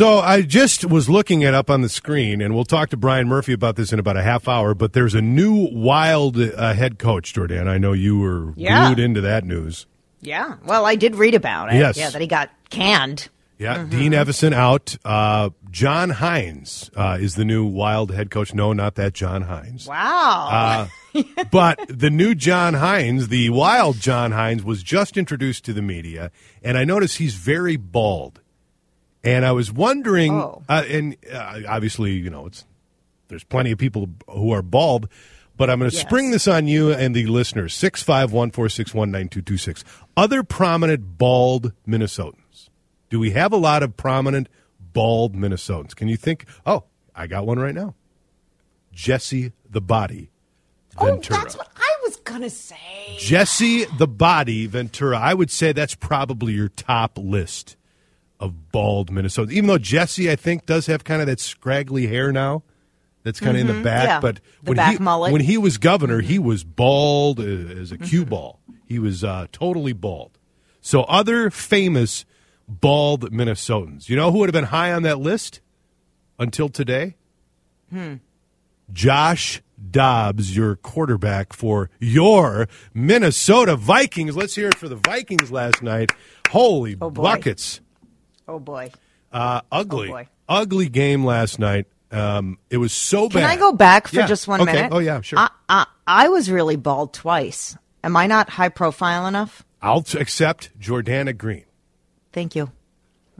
So I just was looking it up on the screen, and we'll talk to Brian Murphy about this in about a half hour. But there's a new wild uh, head coach, Jordan. I know you were Yeah. glued into that news. Yeah. Well, I did read about it. Yes. Yeah, that he got canned. Yeah, Mm-hmm. Dean Evason out. Uh, John Hynes uh, is the new wild head coach. No, not that John Hines. Wow. Uh, but the new John Hynes, the wild John Hynes, was just introduced to the media, and I noticed he's very bald. And I was wondering, Oh. uh, and uh, obviously, you know, it's there's plenty of people who are bald, but I'm going to Yes. spring this on you and the listeners. Six five one four six one nine two two six. Other prominent bald Minnesotans. Do we have a lot of prominent bald Minnesotans? Can you think? Oh, I got one right now. Jesse the Body Ventura. Oh, that's what I was going to say. Jesse the Body Ventura. I would say that's probably your top list of bald Minnesota. Even though Jesse, I think, does have kind of that scraggly hair now. That's kind of in the back, Mm-hmm. yeah. but The when back he mullet. when he was governor, he was bald uh, as a Mm-hmm. cue ball. He was uh, totally bald. So other famous bald Minnesotans. You know who would have been high on that list until today? Hmm. Josh Dobbs, your quarterback for your Minnesota Vikings. Let's hear it for the Vikings last night. Holy Oh, buckets. Oh, boy. Uh, ugly. Oh, boy. ugly game last night. Um, it was so bad. Can. I go back for Yeah. just one Okay. minute? Oh, yeah, sure. I, I, I was really bald twice. Am I not high profile enough? I'll t- accept Jordana Green. Thank you.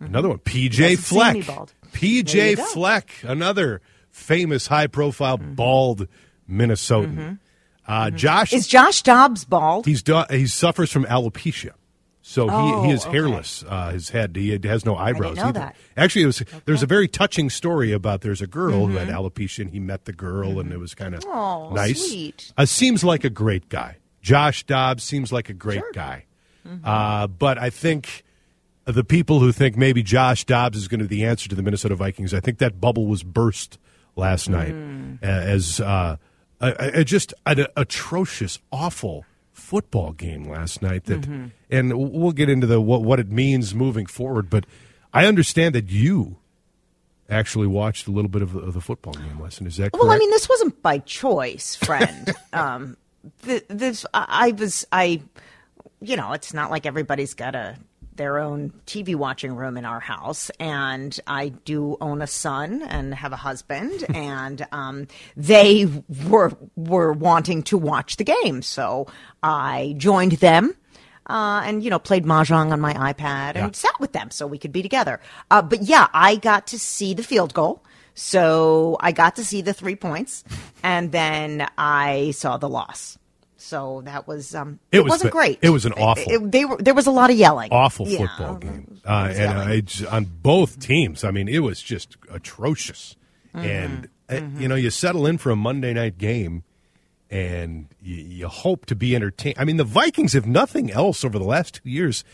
Another one, PJ Fleck. me bald. There PJ. Fleck, another famous high profile bald Minnesotan. Uh, Josh, Mm-hmm. Is Josh Dobbs bald? he's do- he suffers from alopecia. So he, Oh, he is okay. hairless. Uh, his head he has no eyebrows. know either. that. Actually, it was there's a very touching story about there's a girl who had Mm-hmm. alopecia and he met the girl and it was kind of Oh, nice. sweet. Uh, seems like a great guy. Josh Dobbs seems like a great guy. Mm-hmm. Uh, but I think the people who think maybe Josh Dobbs is going to be the answer to the Minnesota Vikings, I think that bubble was burst last night Mm. as uh, a, a, just an atrocious, awful football game last night. That, Mm-hmm. and we'll get into the what, what it means moving forward. But I understand that you actually watched a little bit of, the- of the football game lesson. Is that correct? Well, I mean, this wasn't by choice, friend. um, this I, I was I, you know, it's not like everybody's got a their own TV watching room in our house, and I do own a son and have a husband, and um, they were were wanting to watch the game, so I joined them. Uh, and you know, played mahjong on my iPad and Yeah. sat with them so we could be together. Uh, but yeah, I got to see the field goal. So I got to see the three points, and then I saw the loss. So that was um, It it, was not great. it was an awful- It- they were there was a lot of yelling. awful Yeah, football game, uh, and uh, on both teams. I mean, it was just atrocious. Mm-hmm. And uh, you know, you settle in for a Monday night game, and you, you hope to be entertained. I mean, the Vikings, if nothing else, over the last two years,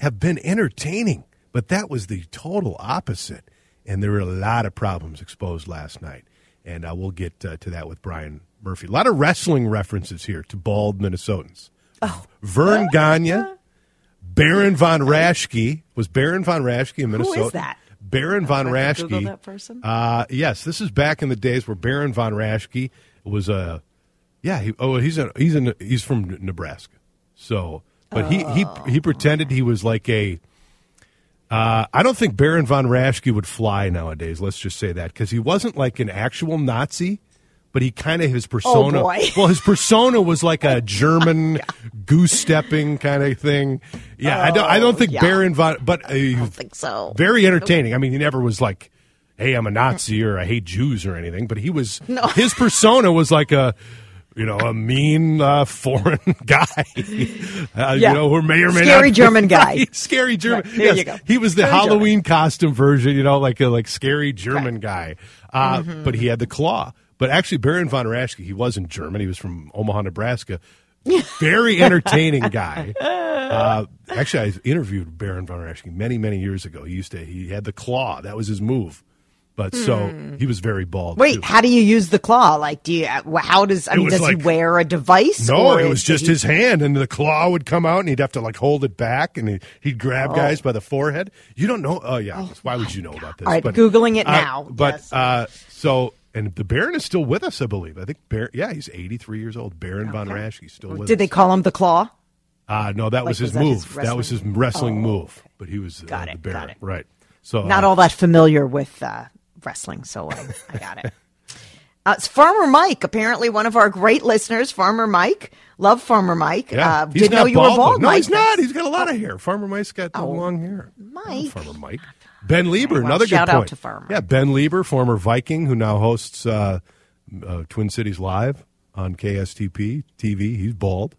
have been entertaining, but that was the total opposite. And there were a lot of problems exposed last night, and uh, we'll get uh, to that with Brian Murphy. A lot of wrestling references here to bald Minnesotans. Oh. Vern Gagne. Baron von Raschke was Baron von Raschke in Minnesota. Who is that? Baron von have Google Raschke. that person? Uh, yes, this is back in the days where Baron von Raschke was a yeah. He, oh, he's a, he's in he's from Nebraska. So, but he he he pretended he was like a. Uh, I don't think Baron von Raschke would fly nowadays. Let's just say that because he wasn't like an actual Nazi, but he kind of his persona. boy. Well, his persona was like a German goose stepping kind of thing. Yeah, I don't. I don't think yeah. Baron von, but uh, I don't think so. very entertaining. I mean, he never was like, "Hey, I'm a Nazi" or "I hate Jews" or anything. But he was No. his persona was like a you know, a mean uh, foreign guy, uh, Yeah. you know, who may or may Scary not German guy. Right, scary German. Right, there yes, you go. he was the Scary Halloween costume version, you know, like a like scary German Right. guy. Uh, Mm-hmm. But he had the claw. But actually, Baron von Raschke, he was in German. He was from Omaha, Nebraska. Very entertaining guy. Uh, actually, I interviewed Baron von Raschke many, many years ago. He used to he had the claw. That was his move. But so he was very bald. Hmm. Wait, too. how do you use the claw? Like, do you? How does? I It mean, does like- he wear a device? No, it was just he- his hand, and the claw would come out, and he'd have to like hold it back, and he, he'd grab guys by the forehead. You don't know? Oh yeah. Why would you know about this? All right, Googling it uh, now. but Yes. uh, so, and the Baron is still with us, I believe. I think Baron. Yeah, he's eighty three years old. Baron von Raschke still with Did us. they call him the claw? Uh, no, that was his was that move. his that was his wrestling- Oh, move. But he was uh, Got the it, Baron, got it. right? So Not uh, all that familiar with uh, wrestling, so I, I got it. Uh, it's Farmer Mike, apparently one of our great listeners. Farmer Mike, love Farmer Mike. Yeah, uh, he's didn't know you were bald. bald. No, Mike. he's not. He's got a lot of hair. Farmer Mike's got the Oh, long hair. Mike. Farmer Mike. Ben Leber, well, another shout good out to Farmer. Yeah, Ben Leber, former Viking, who now hosts uh, uh, Twin Cities Live on KSTP TV. He's bald,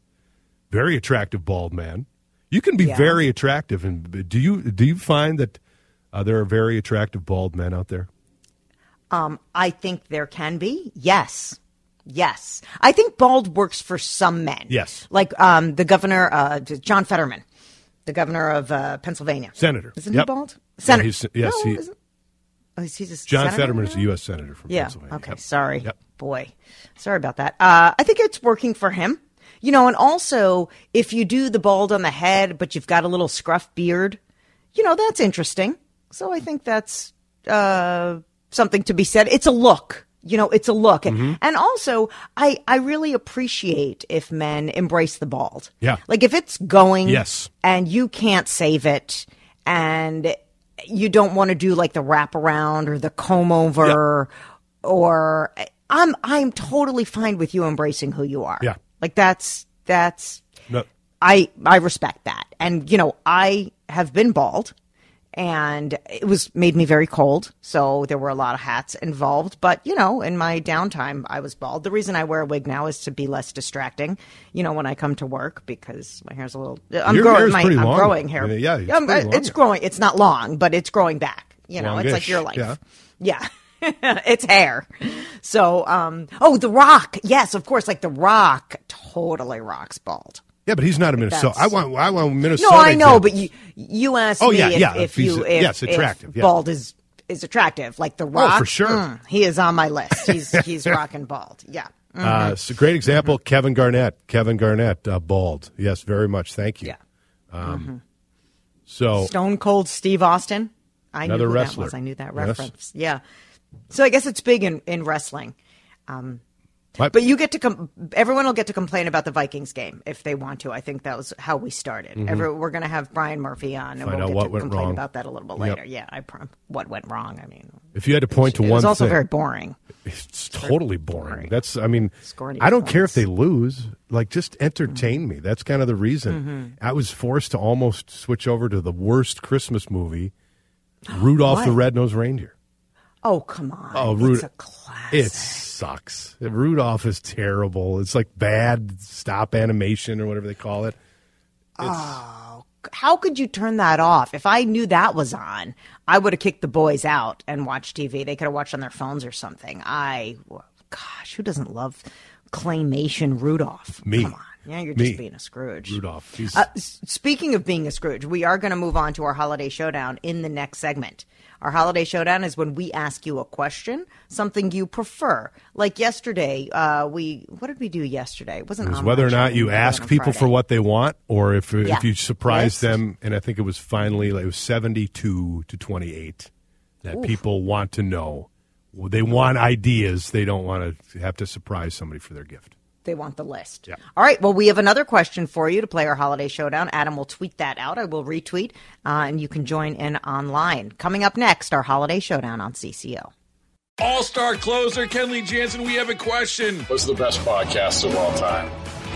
very attractive bald man. You can be Yeah. very attractive, and do you do you find that uh, there are very attractive bald men out there? I think there can be. Yes. Yes. I think bald works for some men. Yes. Like um, the governor, uh, John Fetterman, the governor of uh, Pennsylvania. Senator. Isn't Yep. he bald? Yeah, Senator. he's- yes, No, he- isn't- oh, is he John senator Fetterman is a? U.S. senator from Yeah. Pennsylvania. Okay. Yep. Sorry. Yep. Boy. Sorry about that. Uh, I think it's working for him. You know, and also if you do the bald on the head, but you've got a little scruff beard, you know, that's interesting. So I think that's uh, something to be said. It's a look. You know, it's a look. Mm-hmm. And also, I, I really appreciate if men embrace the bald. Yeah. Like if it's going Yes. and you can't save it and you don't want to do like the wraparound or the comb over or I'm I'm totally fine with you embracing who you are. Yeah. Like that's that's No, I I respect that. And you know, I have been bald and it was made me very cold, so there were a lot of hats involved, but you know, in my downtime I was bald. The reason I wear a wig now is to be less distracting, you know, when I come to work because my hair's a little I'm Your growing my I'm long, growing hair. Mean, yeah, it's I'm- long it's growing. It's not long, but it's growing back. You know, it's like your life. yeah. Yeah. it's hair. So, um, oh, The Rock. Yes, of course. Like The Rock totally rocks bald. Yeah, but he's not a Minnesota. I want I want Minnesota. No, I know, but you you asked Oh, me yeah, if, yeah, if if you if, yes, if attractive, yeah. bald is is attractive. Like The Rock. Oh, for sure. mm, he is on my list. He's he's rocking bald. Yeah. Uh, it's a great example. Mm-hmm. Kevin Garnett. Kevin Garnett, uh, bald. Yes, very much. Thank you. Yeah. So Stone Cold Steve Austin. I Another knew who wrestler. that was. I knew that Yes. reference. Yeah. So I guess it's big in, in wrestling. Um, But you get to com- everyone will get to complain about the Vikings game if they want to. I think that was how we started. Every, we're going to have Brian Murphy on, and Mm-hmm. Find we'll out get what to went complain wrong. about that a little bit Yep. later. Yeah, I prom- what went wrong. I mean, if you had to point to it one was also thing, very boring. it's totally boring. boring. That's I mean, Scoring I don't care if they lose. Like just entertain Mm-hmm. me. That's kind of the reason. I was forced to almost switch over to the worst Christmas movie, Rudolph the Red-Nosed Reindeer. Oh come on! Oh, Rudolph! it's Rud- a classic. It sucks. Rudolph is terrible. It's like bad stop animation or whatever they call it. Oh, how could you turn that off? If I knew that was on, I would have kicked the boys out and watched TV. They could have watched on their phones or something. I, gosh, who doesn't love claymation Rudolph? Me. Come on. Yeah, you're Me. just being a Scrooge. Rudolph. Uh, speaking of being a Scrooge, we are going to move on to our holiday showdown in the next segment. Our holiday showdown is when we ask you a question, something you prefer. Like yesterday, uh, we what did we do yesterday? It wasn't It was whether or not you ask people for what they want, or if Yeah. if you surprise Yes. them. And I think it was finally like, it was seventy two to twenty eight that people want to know. They want ideas. They don't want to have to surprise somebody for their gift. They want the list. Yeah. All right. Well, we have another question for you to play our holiday showdown. Adam will tweet that out. I will retweet, uh, and you can join in online. Coming up next, our holiday showdown on CCO. All star closer Kenley Jansen, we have a question. What's the best podcast of all time?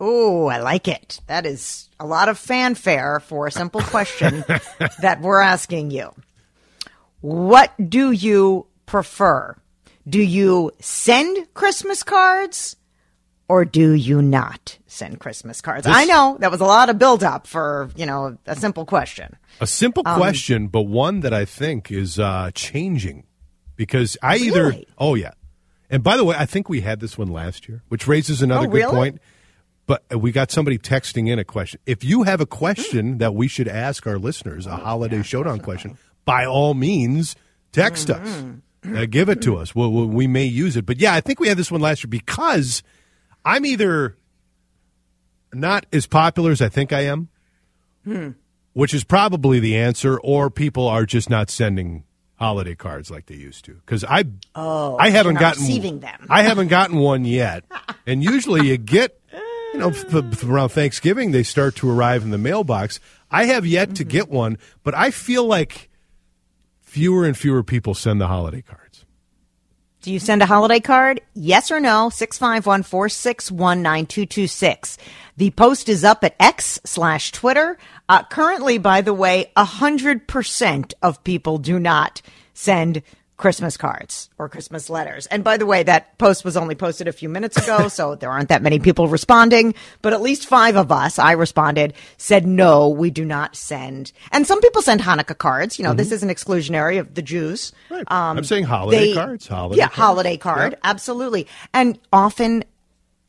Oh, I like it. That is a lot of fanfare for a simple question that we're asking you. What do you prefer? Do you send Christmas cards or do you not send Christmas cards? This- I know that was a lot of buildup for, you know, a simple question. A simple Um, question, but one that I think is uh, changing because I either oh yeah, and by the way, I think we had this one last year, which raises another Oh, good really? point. But we got somebody texting in a question. If you have a question that we should ask our listeners, a holiday showdown question, by all means, text us. Uh, give it to us. Well, we we may use it. But yeah, I think we had this one last year because I'm either not as popular as I think I am, which is probably the answer, or people are just not sending holiday cards like they used to. Because I, oh, I haven't gotten receiving them. I haven't gotten one yet, and usually you get, you know, f- around Thanksgiving they start to arrive in the mailbox. I have yet to get one, but I feel like fewer and fewer people send the holiday cards. Do you send a holiday card? Yes or no? 651 461 9226. The post is up at X slash Twitter. Uh, currently, by the way, 100% of people do not send Christmas cards or Christmas letters. And by the way, that post was only posted a few minutes ago, so there aren't that many people responding. But at least five of us, I responded, said no, we do not send. And some people send Hanukkah cards. You know, this mm-hmm. isn't exclusionary of the Jews. Right. Um, I'm saying holiday cards, holiday yeah, cards. holiday card, Yep. absolutely. And often,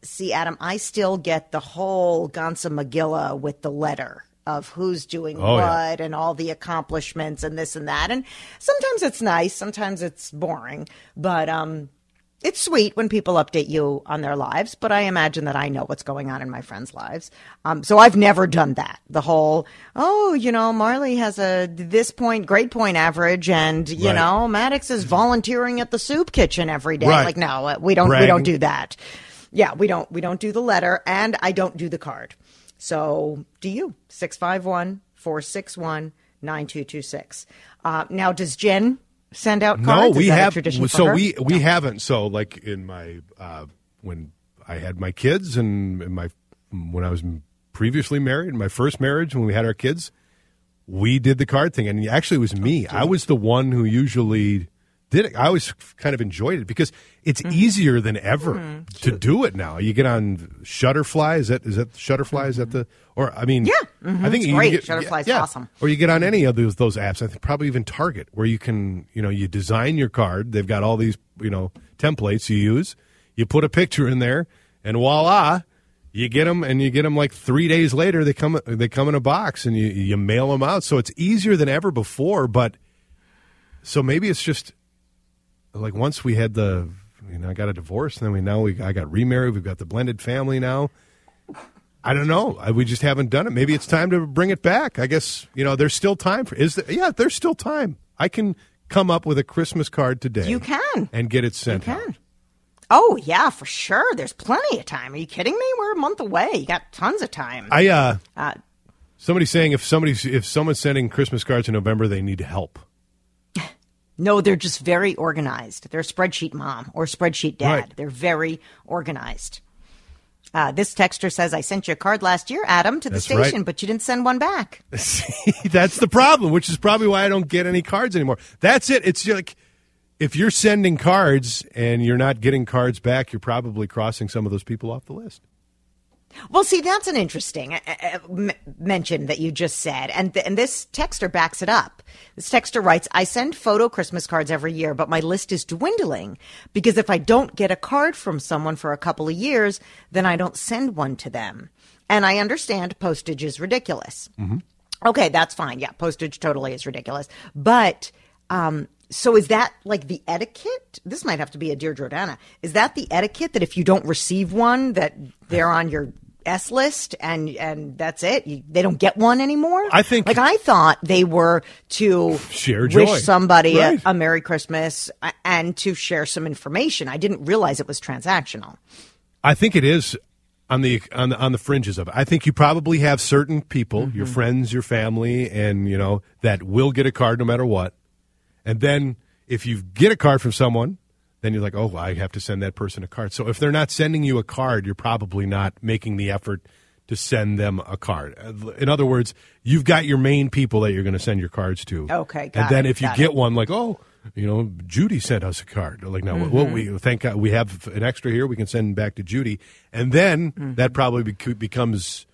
see, Adam, I still get the whole Gansa Megillah with the letter of who's doing Oh, what yeah. and all the accomplishments and this and that. And sometimes it's nice, sometimes it's boring, but um, it's sweet when people update you on their lives. But I imagine that I know what's going on in my friends' lives. Um, so I've never done that. The whole, oh, you know, Marley has a this point, grade point average, and you Right. know, Maddox is volunteering at the soup kitchen every day. Right. Like, no, we don't. We don't do that. Yeah, we don't. We don't do the letter, and I don't do the card. So, do you? 651 461 9226. Uh, Now, does Jen send out cards? No, we have. So we we haven't. So like in my uh, when I had my kids and in my when I was previously married, in my first marriage when we had our kids, we did the card thing, and actually it was me. I was the one who usually did it. I always kind of enjoyed it because it's Mm-hmm. easier than ever to do it now. You get on Shutterfly. Is that is that Shutterfly? Is that the or I mean, Mm-hmm. Yeah. Mhm. I think It's you great. Get, Shutterfly's yeah. awesome. Or you get on any of those those apps. I think probably even Target, where you can you know you design your card. They've got all these you know templates you use. You put a picture in there, and voila, you get them, and you get them like three days later. They come they come in a box, and you you mail them out. So it's easier than ever before. But so maybe it's just like once we had the you know I got a divorce, and then we now we I got remarried. We've got the blended family now. I don't know. I, we just haven't done it. Maybe it's time to bring it back. I guess you know there's still time for. Is there, yeah, there's still time. I can come up with a Christmas card today. You can. and get it sent You out. can. Oh, yeah, for sure. There's plenty of time. Are you kidding me? We're a month away. You got tons of time. I uh, Uh, somebody's saying if somebody's if someone's sending Christmas cards in November, they need help. No, they're just very organized. They're spreadsheet mom or spreadsheet dad. Right. They're very organized. Uh, this texter says, I sent you a card last year, Adam, to the That's station, right. but you didn't send one back. See, that's the problem, which is probably why I don't get any cards anymore. That's it. It's like if you're sending cards and you're not getting cards back, you're probably crossing some of those people off the list. Well, see, that's an interesting uh, uh, m- mention that you just said. And, th- and this texter backs it up. This texter writes, I send photo Christmas cards every year, but my list is dwindling because if I don't get a card from someone for a couple of years, then I don't send one to them. And I understand postage is ridiculous. Okay, that's fine. Yeah, postage totally is ridiculous. But um, so is that like the etiquette? This might have to be a Dear Jordana. Is that the etiquette that if you don't receive one, that they're on your S list and and that's it? You, they don't get one anymore. I think- like I thought they were to Share joy. wish somebody Right. a, a Merry Christmas and to share some information. I didn't realize it was transactional. I think it is on the on the on the fringes of it. I think you probably have certain people, Mm-hmm. your friends, your family, and you know that will get a card no matter what. And then if you get a card from someone, then you're like, oh, I have to send that person a card. So if they're not sending you a card, you're probably not making the effort to send them a card. In other words, you've got your main people that you're going to send your cards to. Okay, and then it, if you get it. one, like, oh, you know, Judy sent us a card. Like, no, well, Mm-hmm. we thank God we have an extra here. We can send back to Judy, and then Mm-hmm. that probably becomes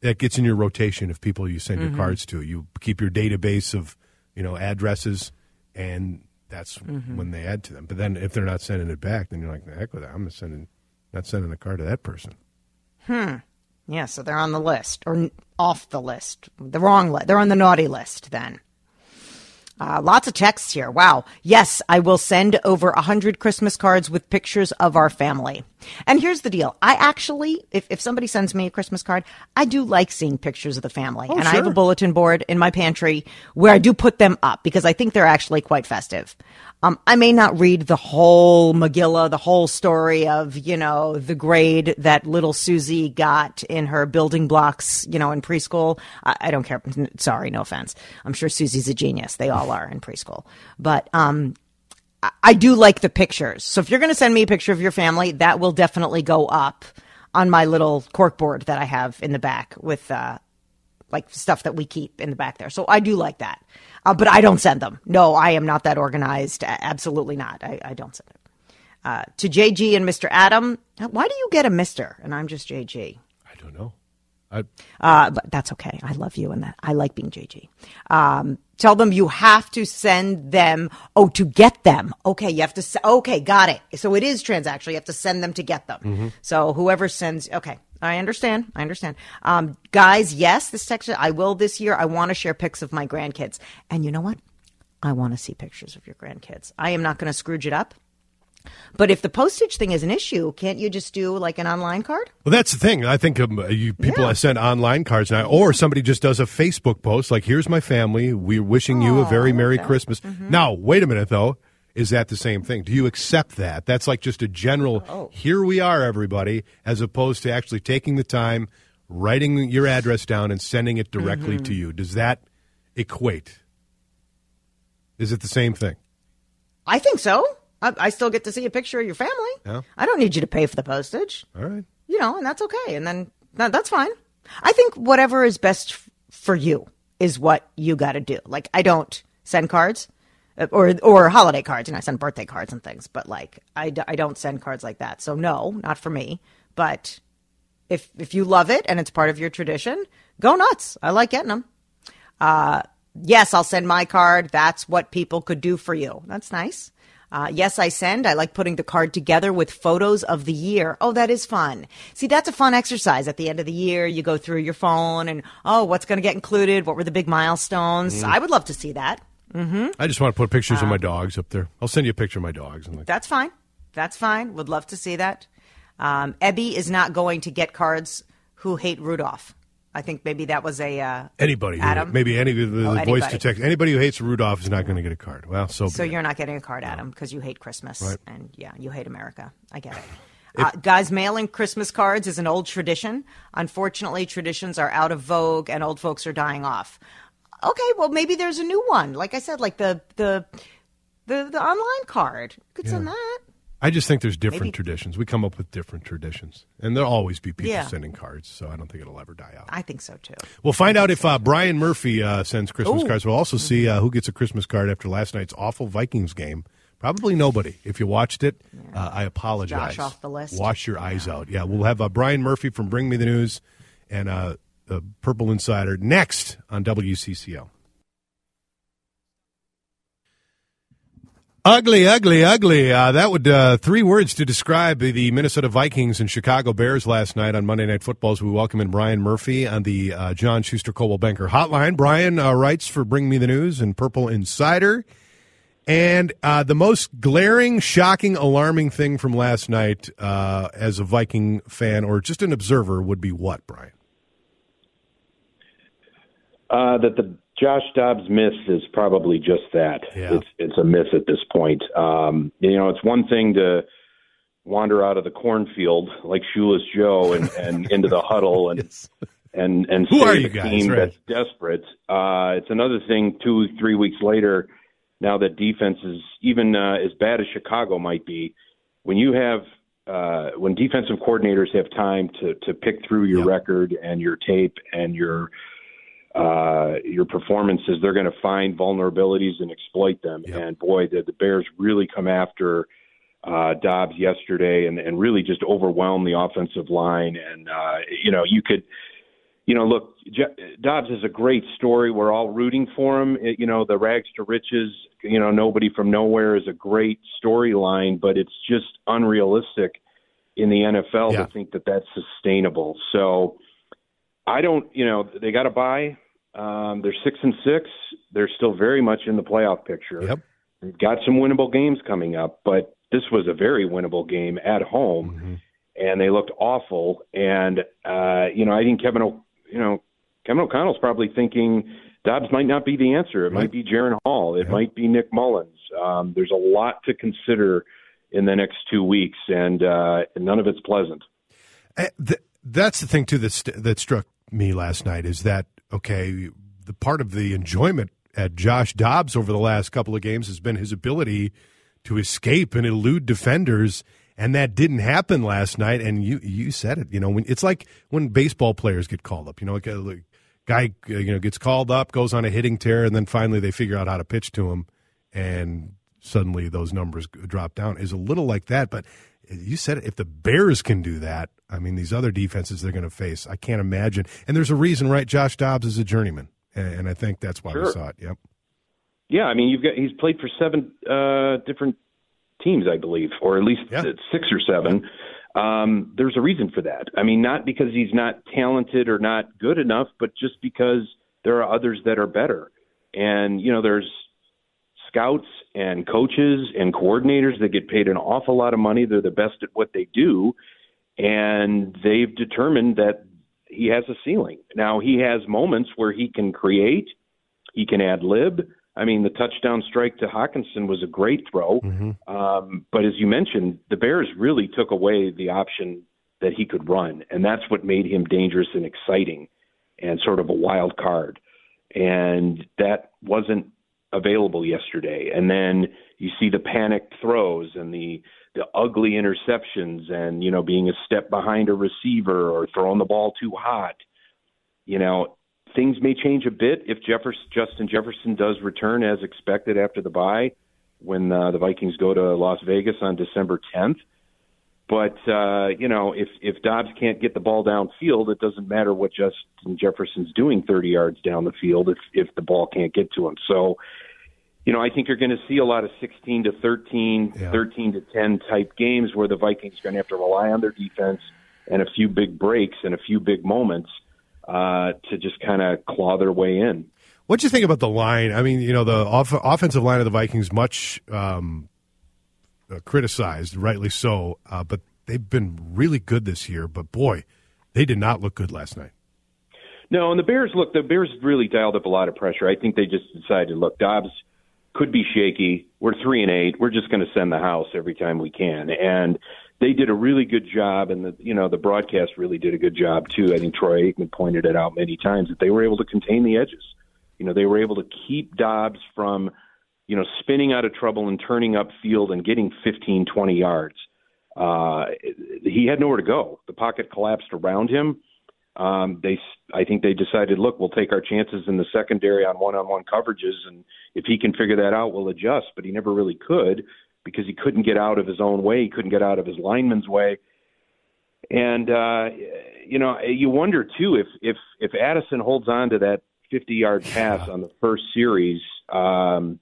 that gets in your rotation of people you send Mm-hmm. your cards to. You keep your database of you know addresses, and that's Mm-hmm. when they add to them. But then if they're not sending it back, then you're like, the heck with that. I'm not sending not sending a card to that person. Hmm. Yeah, so they're on the list or off the list. The wrong list. They're on the naughty list then. Uh, lots of texts here. Wow. Yes, I will send over a hundred Christmas cards with pictures of our family. And here's the deal. I actually, if, if somebody sends me a Christmas card, I do like seeing pictures of the family. Oh, and I have a bulletin board in my pantry where I do put them up because I think they're actually quite festive. Um, I may not read the whole Megillah, the whole story of, you know, the grade that little Susie got in her building blocks, you know, in preschool. I, I don't care. Sorry, no offense. I'm sure Susie's a genius. They all are in preschool. But, um, I- do like the pictures. So if you're going to send me a picture of your family, that will definitely go up on my little corkboard that I have in the back with, uh, like stuff that we keep in the back there. So I do like that. Uh, but I don't send them. No, I am not that organized. Absolutely not. I, I don't send it. Uh, to JG and Mr. Adam, why do you get a Mr. and I'm just JG? I don't know. I, Uh, but that's okay. I love you and that. I like being JG. Um, tell them you have to send them. Oh, to get them. Okay, you have to. Okay, got it. So it is transactional. You have to send them to get them. So whoever sends. Okay, I understand. I understand. Um, guys, yes, this text. I will this year. I want to share pics of my grandkids. And you know what? I want to see pictures of your grandkids. I am not going to scrooge it up. But if the postage thing is an issue, can't you just do like an online card? Well, that's the thing. I think um, you people Yeah. send online cards now, or somebody just does a Facebook post like, "Here's my family. We're wishing you a very merry Christmas." Mm-hmm. Now, wait a minute though. Is that the same thing? Do you accept that? That's like just a general. Oh. Here we are, everybody, as opposed to actually taking the time, writing your address down, and sending it directly Mm-hmm. to you. Does that equate? Is it the same thing? I think so. I, I still get to see a picture of your family. Yeah. I don't need you to pay for the postage, All right. you know, and that's okay. And then that, that's fine. I think whatever is best f- for you is what you got to do. Like I don't send cards uh, or or holiday cards, and I send birthday cards and things. But like I, d- I don't send cards like that. So no, not for me. But if if you love it and it's part of your tradition, go nuts. I like getting them. Uh, yes, I'll send my card. That's what people could do for you. That's nice. Uh, yes, I send. I like putting the card together with photos of the year. Oh, that is fun. See, that's a fun exercise. At the end of the year, you go through your phone and, oh, what's going to get included? What were the big milestones? I would love to see that. I just want to put pictures Uh, of my dogs up there. I'll send you a picture of my dogs. Like, That's fine. That's fine. Would love to see that. Um, Ebby is not going to get cards who hate Rudolph. I think maybe that was a. Uh, Anybody, who- Adam? maybe any the, the Oh, voice to text. Anybody who hates Rudolph is not going to get a card. Well, so So you're not getting a card, Adam, because you hate Christmas, Right. and yeah, you hate America. I get it. uh, guys, mailing Christmas cards is an old tradition. Unfortunately, traditions are out of vogue, and old folks are dying off. Okay, well, maybe there's a new one. Like I said, like the the the, the online card. You could send that. I just think there's different Maybe- traditions. We come up with different traditions, and there'll always be people Yeah. sending cards. So I don't think it'll ever die out. I think so too. We'll find out if uh, Brian Murphy uh, sends Christmas Ooh. cards. We'll also see uh, who gets a Christmas card after last night's awful Vikings game. Probably nobody. If you watched it, uh, I apologize. Josh off the list. Wash your eyes out. Yeah, we'll have uh, Brian Murphy from Bring Me the News and uh, the Purple Insider next on WCCO. Ugly, ugly, ugly. Uh, that would uh, three words to describe the Minnesota Vikings and Chicago Bears last night on Monday Night Football. As we welcome in Brian Murphy on the uh, John Schuster Coldwell Banker Hotline. Brian uh, writes for Bring Me the News and Purple Insider, And uh, the most glaring, shocking, alarming thing from last night, uh, as a Viking fan or just an observer, would be what, Brian? That the Josh Dobbs miss is probably just that. Yeah. It's it's a miss at this point. Um, you know, it's one thing to wander out of the cornfield like Shoeless Joe and, and into the huddle and Yes. and and Who are you guys, team right. that's desperate. Uh, it's another thing two three weeks later. Now that defense is even uh, as bad as Chicago might be, when you have uh, when defensive coordinators have time to to pick through your Yep. record and your tape and your uh, your performances, they're going to find vulnerabilities and exploit them. Yep. And boy, did the Bears really come after uh, Dobbs yesterday and, and really just overwhelm the offensive line. And uh, you know, you could, you know, look, J- Dobbs is a great story. We're all rooting for him. It, you know, the rags to riches. You know, nobody from nowhere is a great storyline, but it's just unrealistic in the NFL Yeah. to think that that's sustainable. So. I don't, you know, they got to buy. Um, they're six and six. They're still very much in the playoff picture. Yep. They've got some winnable games coming up, but this was a very winnable game at home, Mm-hmm. and they looked awful. And uh, you know, I think Kevin, o- you know, Kevin O'Connell's probably thinking Dobbs might not be the answer. It Right. might be Jaren Hall. It Yeah. might be Nick Mullens. Um, there's a lot to consider in the next two weeks, and uh, none of it's pleasant. Uh, th- that's the thing too that st- that struck me last night is that okay the part of the enjoyment at Josh Dobbs over the last couple of games has been his ability to escape and elude defenders and that didn't happen last night and you you said it you know when it's like when baseball players get called up you know like a like, guy uh, you know gets called up goes on a hitting tear and then finally they figure out how to pitch to him and suddenly those numbers drop down. Is a little like that but you said it, if the Bears can do that, I mean, these other defenses they're going to face, I can't imagine. And there's a reason, right? Josh Dobbs is a journeyman, and, I think that's why we saw it. Yep. Yeah, I mean, you've got he's played for seven uh, different teams, I believe, or at least Yeah. six or seven. Um, there's a reason for that. I mean, not because he's not talented or not good enough, but just because there are others that are better. And you know, there's scouts and coaches and coordinators that get paid an awful lot of money. They're the best at what they do, and they've determined that he has a ceiling. Now he has moments where he can create, he can ad lib. I mean, the touchdown strike to Hockenson was a great throw, um, but as you mentioned, the Bears really took away the option that he could run, and that's what made him dangerous and exciting, and sort of a wild card. And that wasn't available yesterday. And then you see the panicked throws and the the ugly interceptions, and you know being a step behind a receiver or throwing the ball too hot. You know, things may change a bit if Jeffers, Justin Jefferson does return as expected after the bye when uh, the Vikings go to Las Vegas on December 10th. But uh, you know, if if Dobbs can't get the ball downfield, it doesn't matter what Justin Jefferson's doing 30 yards down the field if if the ball can't get to him. So, you know, I think you're going to see a lot of 16 to 13, Yeah. 13 to 10 type games where the Vikings are going to have to rely on their defense and a few big breaks and a few big moments uh, to just kind of claw their way in. What do you think about the line? I mean, you know, the off- offensive line of the Vikings much um, criticized, rightly so, uh, but they've been really good this year. But boy, they did not look good last night. No, and the Bears look. The Bears really dialed up a lot of pressure. I think they just decided, look, Dobbs could be shaky. We're three and eight. We're just going to send the house every time we can, and they did a really good job. And the you know the broadcast really did a good job too. I think Troy Aikman pointed it out many times that they were able to contain the edges. You know, they were able to keep Dobbs from you know spinning out of trouble and turning upfield and getting 15, 20 yards. Uh, he had nowhere to go. The pocket collapsed around him um, they I think they decided, look, we'll take our chances in the secondary on one-on-one coverages, and if he can figure that out, we'll adjust. But he never really could because he couldn't get out of his own way. He couldn't get out of his lineman's way. And uh, you know, you wonder too if if if Addison holds on to that 50-yard pass on the first series, um,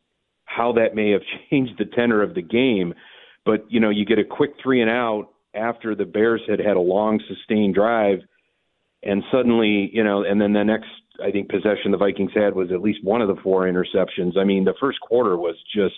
how that may have changed the tenor of the game. But you know, you get a quick three and out after the Bears had had a long sustained drive and suddenly, you know, and then the next, I think, possession the Vikings had was at least one of the four interceptions. I mean, the first quarter was just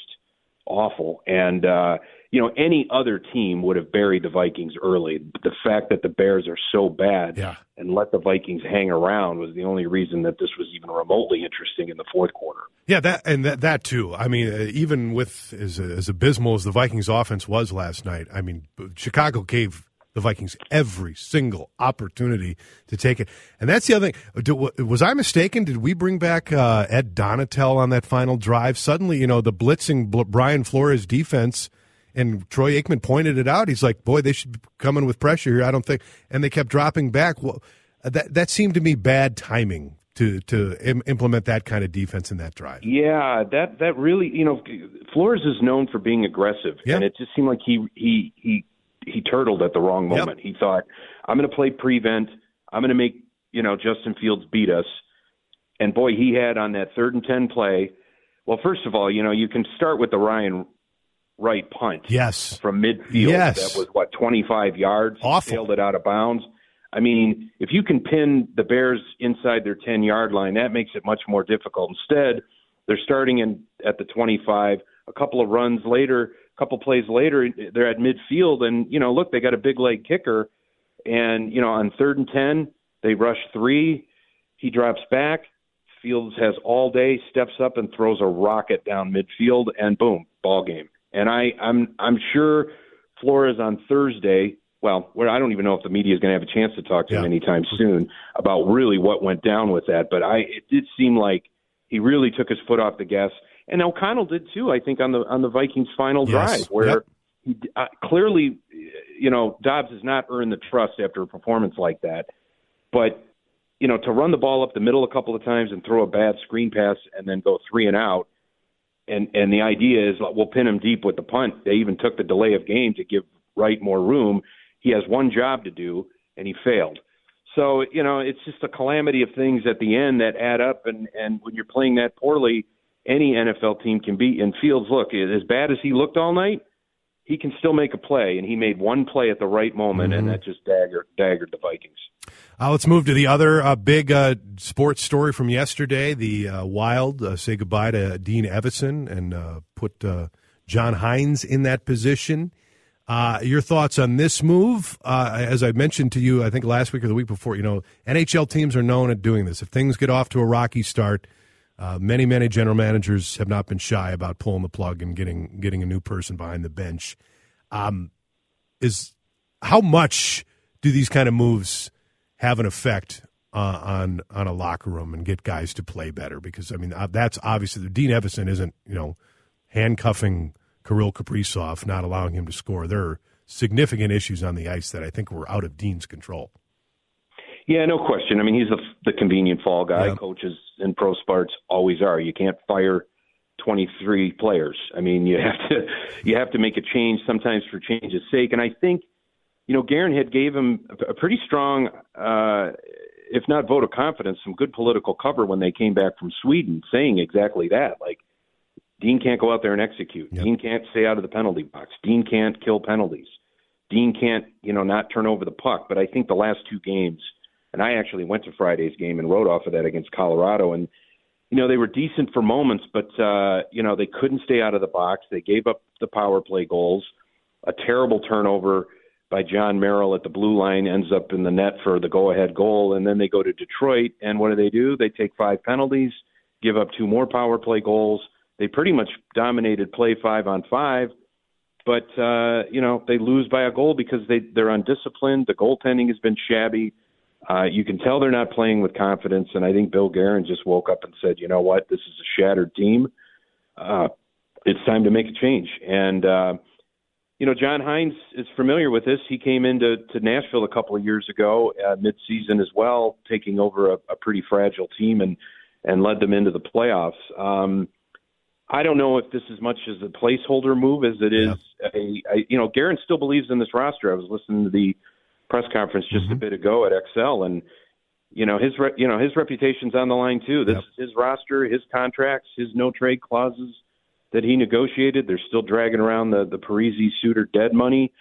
awful. And uh, you know, any other team would have buried the Vikings early. The fact that the Bears are so bad Yeah. and let the Vikings hang around was the only reason that this was even remotely interesting in the fourth quarter. Yeah, that and that that too. I mean, uh, even with as as abysmal as the Vikings offense was last night, I mean, Chicago gave the Vikings every single opportunity to take it. And that's the other thing. Do- Was I mistaken? Did we bring back uh, Ed Donatell on that final drive? Suddenly, you know, the blitzing Brian Flores defense. And Troy Aikman pointed it out. He's like, "Boy, they should be coming with pressure here." I don't think, and they kept dropping back. Well, that that seemed to me bad timing to to Im- implement that kind of defense in that drive. Yeah, that that really, you know, Flores is known for being aggressive, Yeah. and it just seemed like he he he he turtled at the wrong Yep. moment. He thought, "I'm going to play prevent. I'm going to make you know Justin Fields beat us." And boy, he had on that third and ten play. Well, first of all, you know, you can start with the Ryan Wright punt Yes. from midfield. Yes. That was what 25 yards. He Awful. Sailed it out of bounds. I mean, if you can pin the Bears inside their 10 yard line, that makes it much more difficult. Instead, they're starting in at the 25. A couple of runs later, a couple plays later, they're at midfield, and you know, look, they got a big leg kicker, and you know, on third and 10, they rush three. He drops back. Fields has all day, steps up and throws a rocket down midfield, and boom, ball game. And I, I'm, I'm sure Flores on Thursday. Well, where I don't even know if the media is going to have a chance to talk to him anytime soon about really what went down with that. But I, it did seem like he really took his foot off the gas, and O'Connell did too. I think on the on the Vikings' final Yes. drive, where Yep. he, uh, clearly, you know, Dobbs has not earned the trust after a performance like that. But you know, to run the ball up the middle a couple of times and throw a bad screen pass and then go three and out, and and the idea is like, we'll pin him deep with the punt. They even took the delay of game to give Wright more room. He has one job to do, and he failed. So you know, it's just a calamity of things at the end that add up, and and when you're playing that poorly, any NFL team can beat. And Fields, look, as bad as he looked all night, he can still make a play, and he made one play at the right moment, and that just dagger daggered the Vikings. Uh, let's move to the other uh, big uh, sports story from yesterday. The uh, Wild uh, say goodbye to Dean Evason and uh, put uh, John Hynes in that position. Uh, your thoughts on this move? Uh, as I mentioned to you, I think last week or the week before, you know, NHL teams are known at doing this. If things get off to a rocky start, uh, many, many general managers have not been shy about pulling the plug and getting getting a new person behind the bench. Um, is how much do these kind of moves have an effect uh, on on a locker room and get guys to play better? Because I mean, uh, that's obviously Dean Evason isn't you know handcuffing Kirill Kaprizov, not allowing him to score. There are significant issues on the ice that I think were out of Dean's control. Yeah, no question. I mean, he's the, the convenient fall guy. Yeah. Coaches in pro sports always are. You can't fire 23 players. I mean, you have to you have to make a change sometimes for change's sake. And I think, you know, Guerin had gave him a, pretty strong, uh, if not vote of confidence, some good political cover when they came back from Sweden, saying exactly that. Like, Dean can't go out there and execute. Yep. Dean can't stay out of the penalty box. Dean can't kill penalties. Dean can't, you know, not turn over the puck. But I think the last two games, and I actually went to Friday's game and wrote off of that against Colorado, and you know they were decent for moments, but uh, you know they couldn't stay out of the box. They gave up the power play goals. A terrible turnover by Jon Merrill at the blue line ends up in the net for the go-ahead goal, and then they go to Detroit, and what do they do? They take five penalties, give up two more power play goals. They pretty much dominated play five on five but uh, you know they lose by a goal because they they're undisciplined. The goaltending has been shabby. Uh, you can tell they're not playing with confidence, and I think Bill Guerin just woke up and said, "You know what? This is a shattered team. Uh, it's time to make a change." And uh, you know, John Hynes is familiar with this. He came into to Nashville a couple of years ago, uh, mid-season as well, taking over a, a pretty fragile team and and led them into the playoffs. Um, I don't know if this is much as a placeholder move as it is a, a you know, Guerin still believes in this roster. I was listening to the press conference just a bit ago at Xcel and you know, his re- you know, his reputation's on the line too. This Yep. is his roster, his contracts, his no trade clauses that he negotiated. They're still dragging around the the Parise Suter dead money.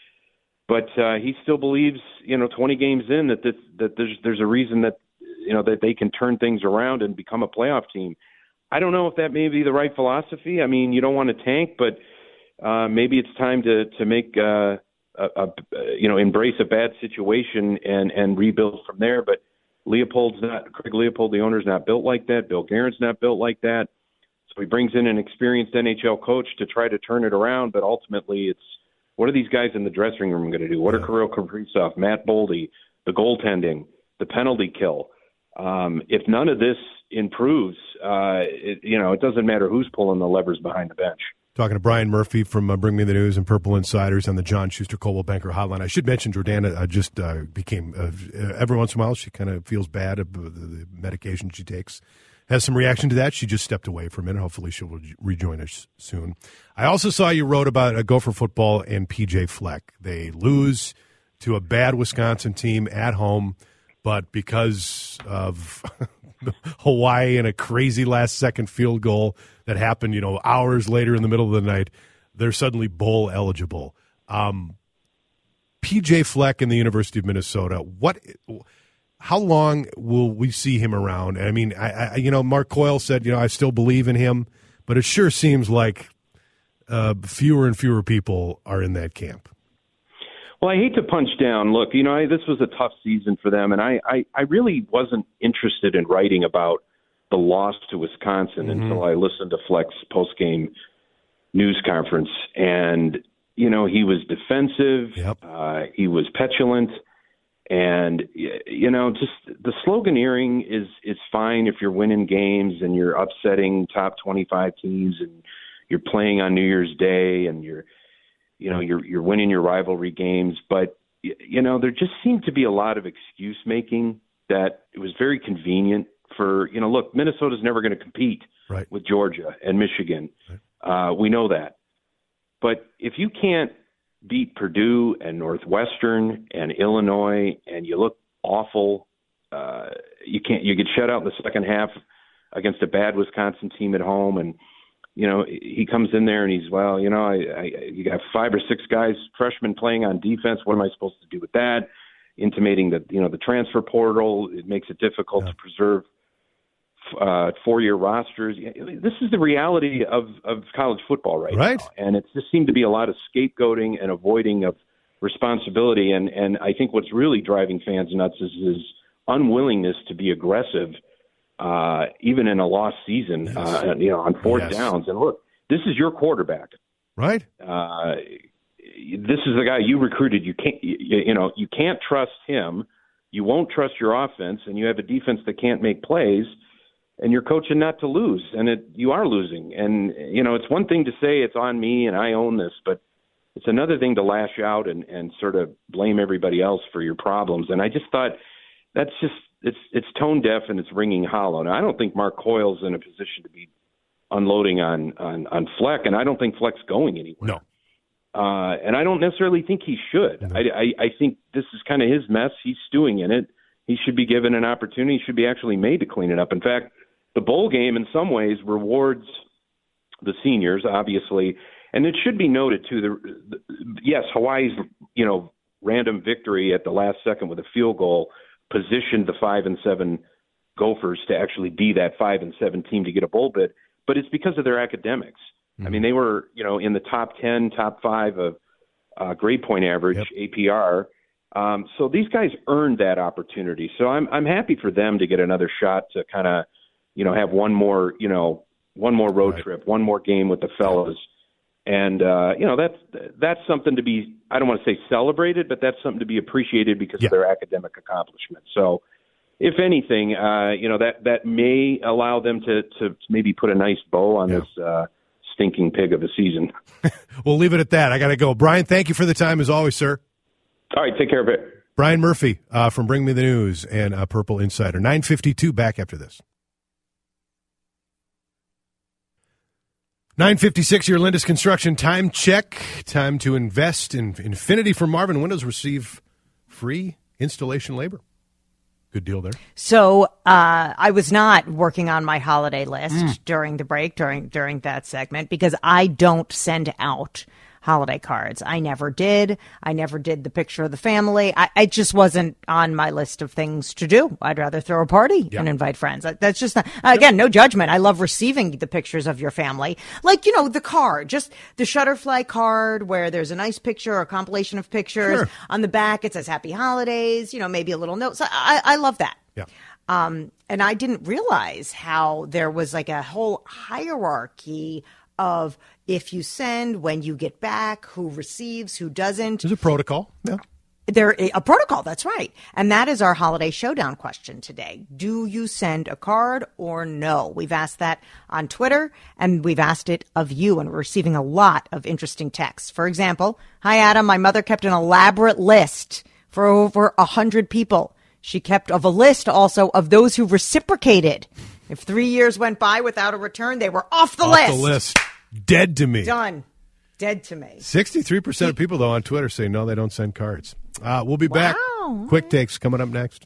But uh, he still believes, you know, 20 games in that this, that there's there's a reason that you know that they can turn things around and become a playoff team. I don't know if that may be the right philosophy. I mean, you don't want to tank, but uh, maybe it's time to to make uh, a, a you know embrace a bad situation and and rebuild from there. But Leipold's not Craig Leipold, the owner's not built like that. Bill Guerin's not built like that. So he brings in an experienced NHL coach to try to turn it around. But ultimately, it's what are these guys in the dressing room going to do? What are Kirill Kaprizov, Matt Boldy, the goaltending, the penalty kill? Um, if none of this improves, uh, it, you know, it doesn't matter who's pulling the levers behind the bench. Talking to Brian Murphy from uh, Bring Me the News and Purple Insiders on the John Schuster Coldwell Banker Hotline. I should mention Jordana uh, just uh, became uh, every once in a while she kind of feels bad about the, medication she takes. Has some reaction to that. She just stepped away for a minute. Hopefully, she'll rejoin us soon. I also saw you wrote about a uh, Gopher football and PJ Fleck. They lose to a bad Wisconsin team at home, but because of Hawaii and a crazy last second field goal that happened, you know, hours later in the middle of the night, they're suddenly bowl eligible. Um, PJ Fleck in the University of Minnesota. What? How long will we see him around? I mean, I, I you know, Mark Coyle said, you know, I still believe in him, but it sure seems like uh, fewer and fewer people are in that camp. Well, I hate to punch down. Look, you know, I, this was a tough season for them, and I, I, I really wasn't interested in writing about the loss to Wisconsin mm-hmm. until I listened to Fleck's post game news conference, and you know, he was defensive. Yep. Uh, he was petulant, and you know, just the sloganeering is is fine if you're winning games and you're upsetting top 25 teams and you're playing on New Year's Day and you're you know you're you're winning your rivalry games, but you know there just seemed to be a lot of excuse making that it was very convenient for you know look Minnesota's never going to compete right. with Georgia and Michigan, right. uh, we know that, but if you can't beat Purdue and Northwestern and Illinois and you look awful, uh, you can't you get shut out in the second half against a bad Wisconsin team at home and you know, he comes in there and he's well, you know, I, I you got five or six guys, freshmen playing on defense. What am I supposed to do with that? Intimating that you know the transfer portal it makes it difficult yeah. to preserve uh, four-year rosters. This is the reality of of college football right, right. now, and it just seemed to be a lot of scapegoating and avoiding of responsibility. And and I think what's really driving fans nuts is his unwillingness to be aggressive uh, even in a lost season, yes. uh, you know, on fourth yes. downs. And look, this is your quarterback, right? Uh, this is the guy you recruited. You can't, you, you know, you can't trust him. You won't trust your offense, and you have a defense that can't make plays. And you're coaching not to lose, and it, you are losing. And you know, it's one thing to say it's on me and I own this, but it's another thing to lash out and, and sort of blame everybody else for your problems. And I just thought that's just it's it's tone deaf and it's ringing hollow. Now I don't think Mark Coyle's in a position to be unloading on on, on Fleck, and I don't think Fleck's going anywhere. No. Uh, and I don't necessarily think he should. No. I, I, I think this is kind of his mess. He's stewing in it. He should be given an opportunity. He should be actually made to clean it up. In fact, the bowl game, in some ways, rewards the seniors, obviously. And it should be noted too. The, the yes, Hawaii's you know random victory at the last second with a field goal positioned the five and seven Gophers to actually be that five and seven team to get a bowl bid, but it's because of their academics. Mm-hmm. I mean, they were you know in the top ten, top five of uh, grade point average yep. APR. Um, so these guys earned that opportunity. So I'm I'm happy for them to get another shot to kind of you know have one more you know one more road right. trip, one more game with the fellas. And uh, you know that's that's something to be I don't want to say celebrated, but that's something to be appreciated because yeah. of their academic accomplishments. So, if anything, uh, you know that that may allow them to to maybe put a nice bow on yeah. this uh, stinking pig of a season. we'll leave it at that. I got to go. Brian, thank you for the time as always, sir. All right, take care of it. Brian Murphy uh, from Bring Me the News and uh, Purple Insider. Nine fifty two. Back after this. 956 your Lindus Construction time check. Time to invest in Infinity for Marvin Windows. Receive free installation labor. Good deal there. So uh, I was not working on my holiday list mm. during the break during during that segment because I don't send out holiday cards. I never did. I never did the picture of the family. I, it just wasn't on my list of things to do. I'd rather throw a party Yeah. and invite friends. That's just not, again, no judgment. I love receiving the pictures of your family. Like, you know, the card, just the Shutterfly card where there's a nice picture or a compilation of pictures. Sure. On the back, it says happy holidays, you know, maybe a little note. So I, I love that. Yeah. Um, and I didn't realize how there was like a whole hierarchy of if you send, when you get back, who receives, who doesn't. There's a protocol. Yeah. There a protocol, that's right. And that is our holiday showdown question today. Do you send a card or no? We've asked that on Twitter and we've asked it of you and we're receiving a lot of interesting texts. For example, hi Adam, my mother kept an elaborate list for over a hundred people. She kept of a list also of those who reciprocated. If three years went by without a return, they were off the Off list. the list. Dead to me. Done. Dead to me. 63% of people, though, on Twitter say no, they don't send cards. Uh, we'll be back. Wow. Quick takes coming up next.